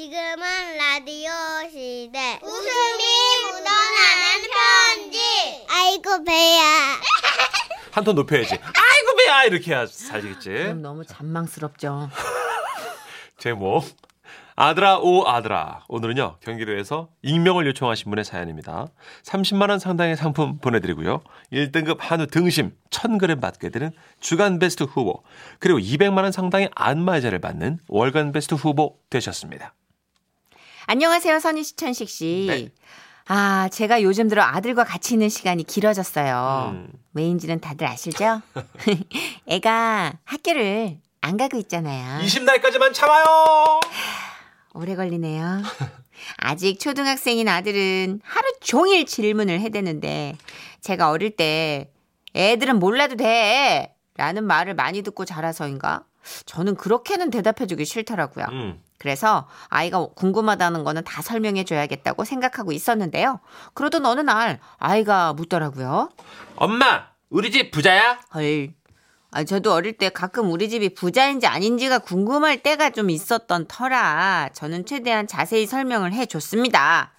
지금은 라디오 시대. 웃음이 묻어나는 편지. 아이고, 배야. 한 톤 높여야지. 아이고 배야 이렇게 해야 살겠지. 그럼 너무 잔망스럽죠. 제목 아들아 오 아들아 오늘은요 경기도에서 익명을 요청하신 분의 사연입니다. 30만 원 상당의 상품 보내드리고요. 1등급 한우 등심 1000g 받게 되는 주간 베스트 후보 그리고 200만 원 상당의 안마자를 받는 월간 베스트 후보 되셨습니다. 안녕하세요, 선희 씨, 천식 씨. 네. 아, 제가 요즘 들어 아들과 같이 있는 시간이 길어졌어요. 음. 왜인지는 다들 아시죠? 애가 학교를 안 가고 있잖아요. 20날까지만 참아요. 오래 걸리네요. 아직 초등학생인 아들은 하루 종일 질문을 해대는데 제가 어릴 때 애들은 몰라도 돼 라는 말을 많이 듣고 자라서인가 저는 그렇게는 대답해주기 싫더라고요. 음. 그래서 아이가 궁금하다는 거는 다 설명해 줘야겠다고 생각하고 있었는데요. 그러던 어느 날 아이가 묻더라고요. 엄마 우리 집 부자야? 헐. 아, 저도 어릴 때 가끔 우리 집이 부자인지 아닌지가 궁금할 때가 좀 있었던 터라 저는 최대한 자세히 설명을 해 줬습니다.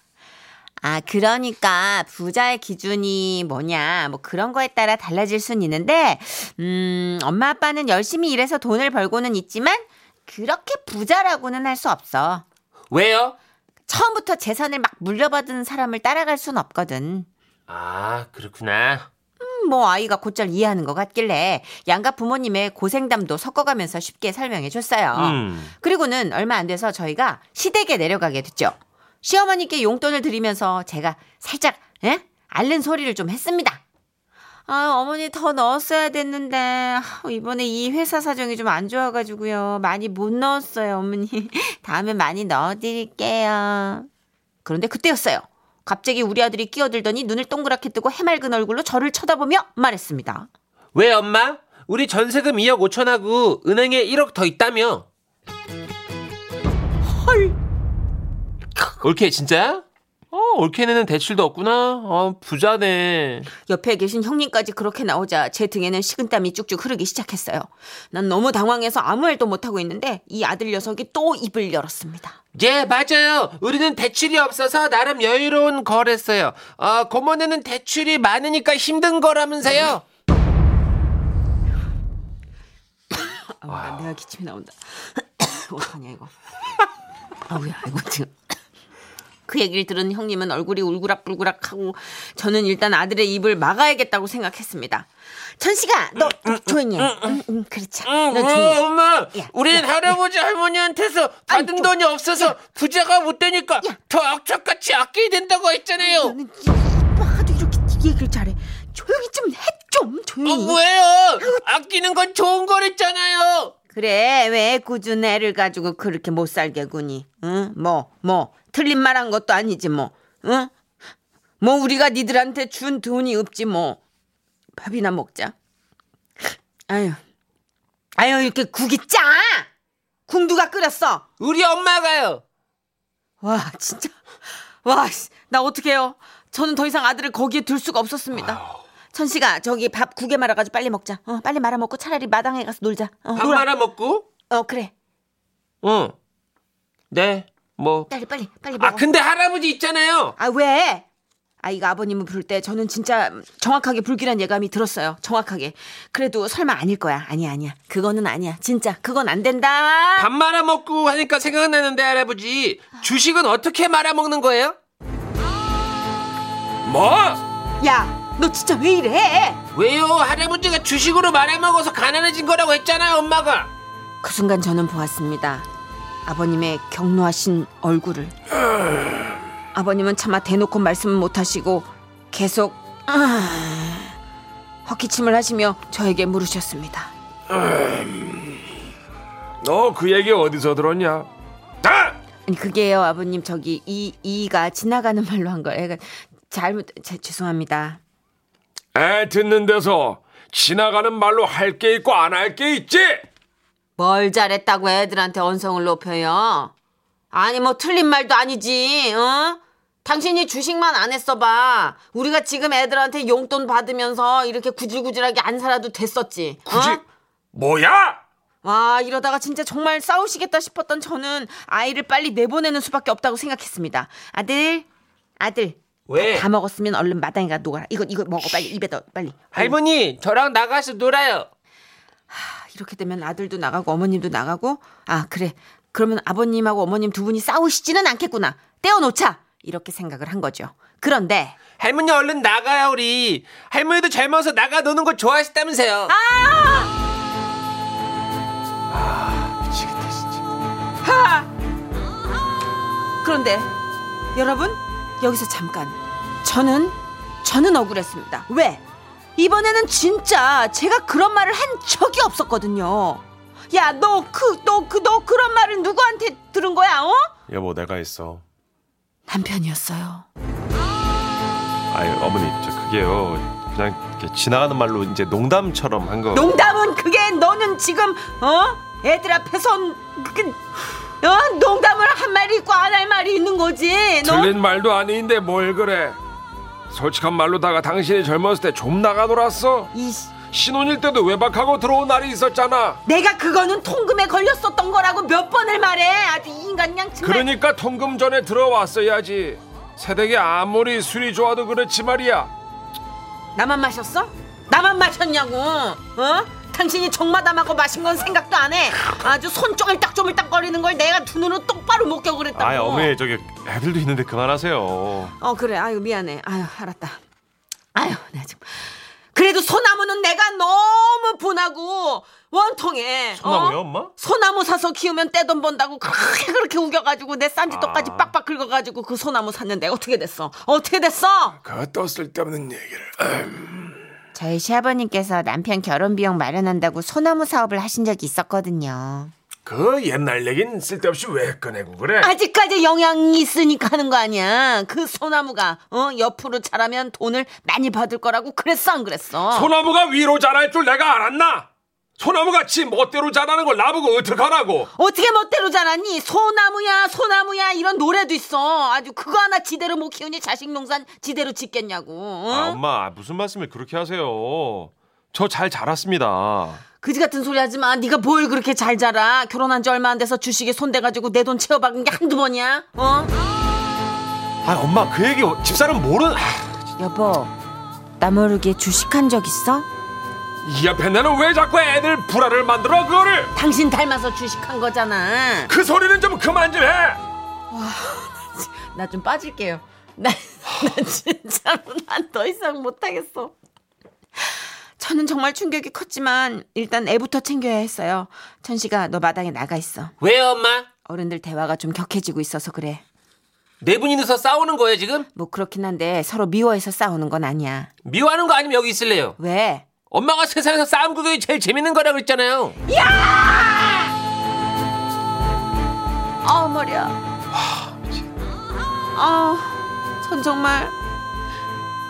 아, 그러니까 부자의 기준이 뭐냐, 뭐 그런 거에 따라 달라질 순 있는데, 음, 엄마 아빠는 열심히 일해서 돈을 벌고는 있지만, 그렇게 부자라고는 할 수 없어. 왜요? 처음부터 재산을 막 물려받은 사람을 따라갈 순 없거든. 아 그렇구나. 음, 뭐 아이가 곧잘 이해하는 것 같길래 양가 부모님의 고생담도 섞어가면서 쉽게 설명해 줬어요. 음. 그리고는 얼마 안 돼서 저희가 시댁에 내려가게 됐죠. 시어머니께 용돈을 드리면서 제가 살짝 예? 앓는 소리를 좀 했습니다. 아, 어머니 더 넣었어야 됐는데 아, 이번에 이 회사 사정이 좀 안 좋아가지고요. 많이 못 넣었어요, 어머니. 다음에 많이 넣어드릴게요. 그런데 그때였어요. 갑자기 우리 아들이 끼어들더니 눈을 동그랗게 뜨고 해맑은 얼굴로 저를 쳐다보며 말했습니다. 왜 엄마? 우리 전세금 2억 5천하고 은행에 1억 더 있다며. 헐. 올케 진짜야? 어, 올케는 대출도 없구나. 어, 부자네. 옆에 계신 형님까지 그렇게 나오자 제 등에는 식은땀이 쭉쭉 흐르기 시작했어요. 난 너무 당황해서 아무 말도 못하고 있는데 이 아들 녀석이 또 입을 열었습니다. 예, 맞아요. 우리는 대출이 없어서 나름 여유로운 거랬어요. 어, 고모네는 대출이 많으니까 힘든 거라면서요. 아, 내가 기침이 나온다. 어떡하냐 이거. 아우야 이거 지금. 그 얘기를 들은 형님은 얼굴이 울그락불그락하고 저는 일단 아들의 입을 막아야겠다고 생각했습니다. 천식아, 너 조용히 해. 응, 응, 그렇지. 너 조용히 해. 어, 엄마, 야. 우리는 할아버지 할머니한테서 받은 아니, 좀- 돈이 없어서 부자가 못 되니까 야. 더 악착같이 아껴야 된다고 했잖아요. 이봐도 이렇게 얘기를 잘해. 조용히 좀 해, 좀 어, 조용히. 왜요? 아끼는 건 좋은 거랬잖아요. 그래 왜 꾸준 애를 가지고 그렇게 못 살게 구니 응? 뭐 뭐 틀린 말 한 것도 아니지 뭐. 응? 뭐 우리가 니들한테 준 돈이 없지 뭐. 밥이나 먹자. 아유. 아유 이렇게 국이 짜! 궁두가 끓였어. 우리 엄마가요. 와 진짜. 와 나 어떡해요? 저는 더 이상 아들을 거기에 둘 수가 없었습니다. 천식아 저기 밥 국에 말아가지고 빨리 먹자. 어 빨리 말아 먹고 차라리 마당에 가서 놀자. 어, 밥 놀아. 말아 먹고? 어 그래. 응. 네, 뭐. 빨리 빨리 빨리 먹어. 아, 근데 할아버지 있잖아요. 아 왜? 아이가 아버님을 부를 때 저는 진짜 정확하게 불길한 예감이 들었어요. 정확하게. 그래도 설마 아닐 거야. 아니야 아니야. 그거는 아니야. 진짜 그건 안 된다. 밥 말아 먹고 하니까 생각나는데 할아버지 주식은 어떻게 말아 먹는 거예요? 뭐? 야, 너 진짜 왜 이래? 왜요? 할아버지가 주식으로 말아 먹어서 가난해진 거라고 했잖아요, 엄마가. 그 순간 저는 보았습니다. 아버님의 경노하신 얼굴을. 아버님은 차마 대놓고 말씀은 못하시고 계속 아, 헛기침을 하시며 저에게 물으셨습니다. 너 그 얘기 어디서 들었냐? 아! 아니 그게요 아버님 저기 이 이가 지나가는 말로 한 거예요. 그러니까 잘못 제, 죄송합니다. 애 듣는 데서 지나가는 말로 할 게 있고 안 할 게 있지? 뭘 잘했다고 애들한테 언성을 높여요? 아니 뭐 틀린 말도 아니지. 어? 당신이 주식만 안 했어 봐. 우리가 지금 애들한테 용돈 받으면서 이렇게 구질구질하게 안 살아도 됐었지. 어? 굳이 뭐야? 와 이러다가 진짜 정말 싸우시겠다 싶었던 저는 아이를 빨리 내보내는 수밖에 없다고 생각했습니다. 아들, 아들. 왜? 다 먹었으면 얼른 마당에 가 녹아라. 이거 이거 먹어 빨리 입에 넣어 빨리. 할머니, 저랑 나가서 놀아요. 이렇게 되면 아들도 나가고 어머님도 나가고 아 그래 그러면 아버님하고 어머님 두 분이 싸우시지는 않겠구나 떼어놓자 이렇게 생각을 한 거죠. 그런데 할머니 얼른 나가요, 우리. 할머니도 젊어서 나가 노는 거 좋아하시다면서요. 미치겠다 진짜. 하! 그런데 여러분 여기서 잠깐 저는 저는 억울했습니다. 왜? 이번에는 진짜 제가 그런 말을 한 적이 없었거든요. 야 너 그 너 그 너 그런 말을 누구한테 들은 거야? 어? 여보 내가 있어. 남편이었어요. 아유 어머니 저 그게요. 그냥 이렇게 지나가는 말로 이제 농담처럼 한 거. 농담은 그게 너는 지금 어 애들 앞에서 그 어? 농담을 한 말이 있고 안 할 말이 있는 거지. 너 틀린 말도 아닌데 뭘 그래. 솔직한 말로다가 당신이 젊었을 때 좀 나가 놀았어. 이 신혼일 때도 외박하고 들어온 날이 있었잖아. 내가 그거는 통금에 걸렸었던 거라고 몇 번을 말해. 아주 이 인간 정말. 그러니까 통금 전에 들어왔어야지. 새댁이 아무리 술이 좋아도 그렇지 말이야. 나만 마셨어? 나만 마셨냐고. 어? 당신이 정마담하고 마신 건 생각도 안 해. 아주 손 쪼물딱쪼물딱 거리는 걸 내가 두 눈으로 똑바로 목격을 했다고. 아 어머니 저기 애들도 있는데 그만하세요. 어 그래 아유 미안해 아유 알았다 아유 내가 지금 그래도 소나무는 내가 너무 분하고 원통해 소나무요 어? 엄마? 소나무 사서 키우면 떼돈 번다고 그렇게 그렇게 우겨가지고 내 쌈짓돈까지 아. 빡빡 긁어가지고 그 소나무 샀는데 어떻게 됐어 어떻게 됐어 그것도 쓸데없는 얘기를. 저희 시아버님께서 남편 결혼 비용 마련한다고 소나무 사업을 하신 적이 있었거든요 그 옛날 얘긴 쓸데없이 왜 꺼내고 그래? 아직까지 영향이 있으니까 하는 거 아니야 그 소나무가 어 옆으로 자라면 돈을 많이 받을 거라고 그랬어 안 그랬어 소나무가 위로 자랄 줄 내가 알았나? 소나무가 지 멋대로 자라는 걸 나보고 어떡하라고? 어떻게 멋대로 자랐니? 소나무야, 소나무야, 이런 노래도 있어. 아주 그거 하나 지대로 못 키우니 자식 농산 지대로 짓겠냐고. 응? 아 엄마 무슨 말씀을 그렇게 하세요? 저 잘 자랐습니다. 그지 같은 소리 하지 마. 네가 뭘 그렇게 잘 자라. 결혼한 지 얼마 안 돼서 주식에 손대가지고 내 돈 채워박은 게 한두 번이야? 어? 아 엄마 그 얘기 집사람 모르는. 아, 여보, 나 모르게 주식한 적 있어? 이 앞에 나는 왜 자꾸 애들 불화를 만들어 그거를? 당신 닮아서 주식한 거잖아. 그 소리는 좀 그만 좀 해. 나 좀 빠질게요. 나, 나 진짜로 난 더 이상 못하겠어. 저는 정말 충격이 컸지만 일단 애부터 챙겨야 했어요. 천식아, 너 마당에 나가 있어. 왜요, 엄마? 어른들 대화가 좀 격해지고 있어서 그래. 네 분이서 싸우는 거예요, 지금? 뭐 그렇긴 한데 서로 미워해서 싸우는 건 아니야. 미워하는 거 아니면 여기 있을래요? 왜? 엄마가 세상에서 싸움 구경이 제일 재밌는 거라고 그랬잖아요. 아 머리야. 아, 전 정말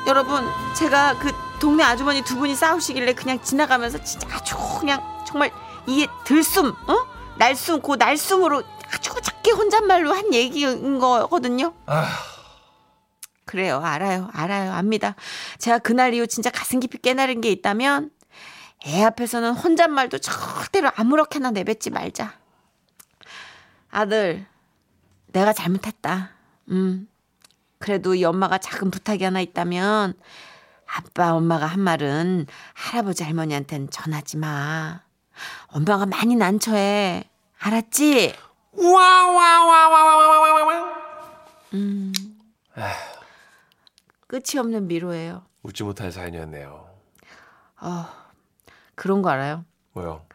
여러분 제가 그 동네 아주머니 두 분이 싸우시길래 그냥 지나가면서 진짜 아주 그냥 정말 이게 들숨, 어? 날숨, 그 날숨으로 아주 작게 혼잣말로 한 얘기인 거거든요. 그래요, 알아요, 알아요, 압니다. 제가 그날 이후 진짜 가슴 깊이 깨달은 게 있다면 애 앞에서는 혼잣말도 절대로 아무렇게나 내뱉지 말자. 아들, 내가 잘못했다. 음. 그래도 이 엄마가 작은 부탁이 하나 있다면 아빠 엄마가 한 말은 할아버지 할머니한텐 전하지 마. 엄마가 많이 난처해. 알았지? 와와와와와와와와. 끝이 없는 미로예요. 웃지 못할 사연이었네요. 그런 거 알아요? 뭐요?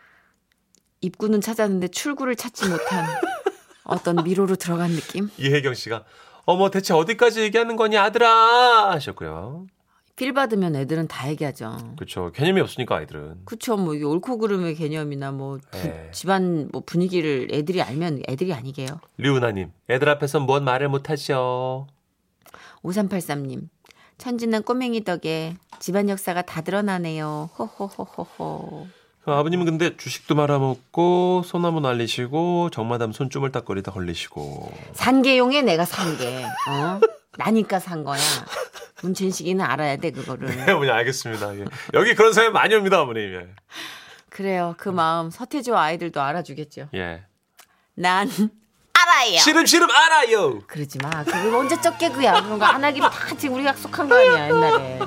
입구는 찾았는데 출구를 찾지 못한 어떤 미로로 들어간 느낌? 이혜경 씨가 어머 대체 어디까지 얘기하는 거니 아들아 하셨고요. 필 받으면 애들은 다 얘기하죠. 그렇죠. 개념이 없으니까 아이들은. 그쵸, 뭐, 이게 옳고 그름의 개념이나 뭐, 부- 네. 집안 뭐 분위기를 애들이 알면 애들이 아니게요. 류은하님 애들 앞에서 뭔 말을 못하죠. 5383님. 천진난만 꼬맹이 덕에 집안 역사가 다 드러나네요. 호호호호호. 그 아버님은 근데 주식도 말아먹고 소나무 날리시고 정마담 손 주물떡거리다 걸리시고 산개용에 내가 산 게. 어? 나니까 산 거야. 문천식이는 알아야 돼, 그거를. 네 어머니 알겠습니다. 예. 여기 그런 사연 많이 옵니다 어머님. 예. 그래요. 그 마음 서태지와 아이들도 알아주겠죠. 예. 난 알아요. 시름시름 앓아요. 그러지 마. 그거 언제 적 개그야. 그런 거 안 하기로 다 지금 우리 약속한 거 아니야 옛날에.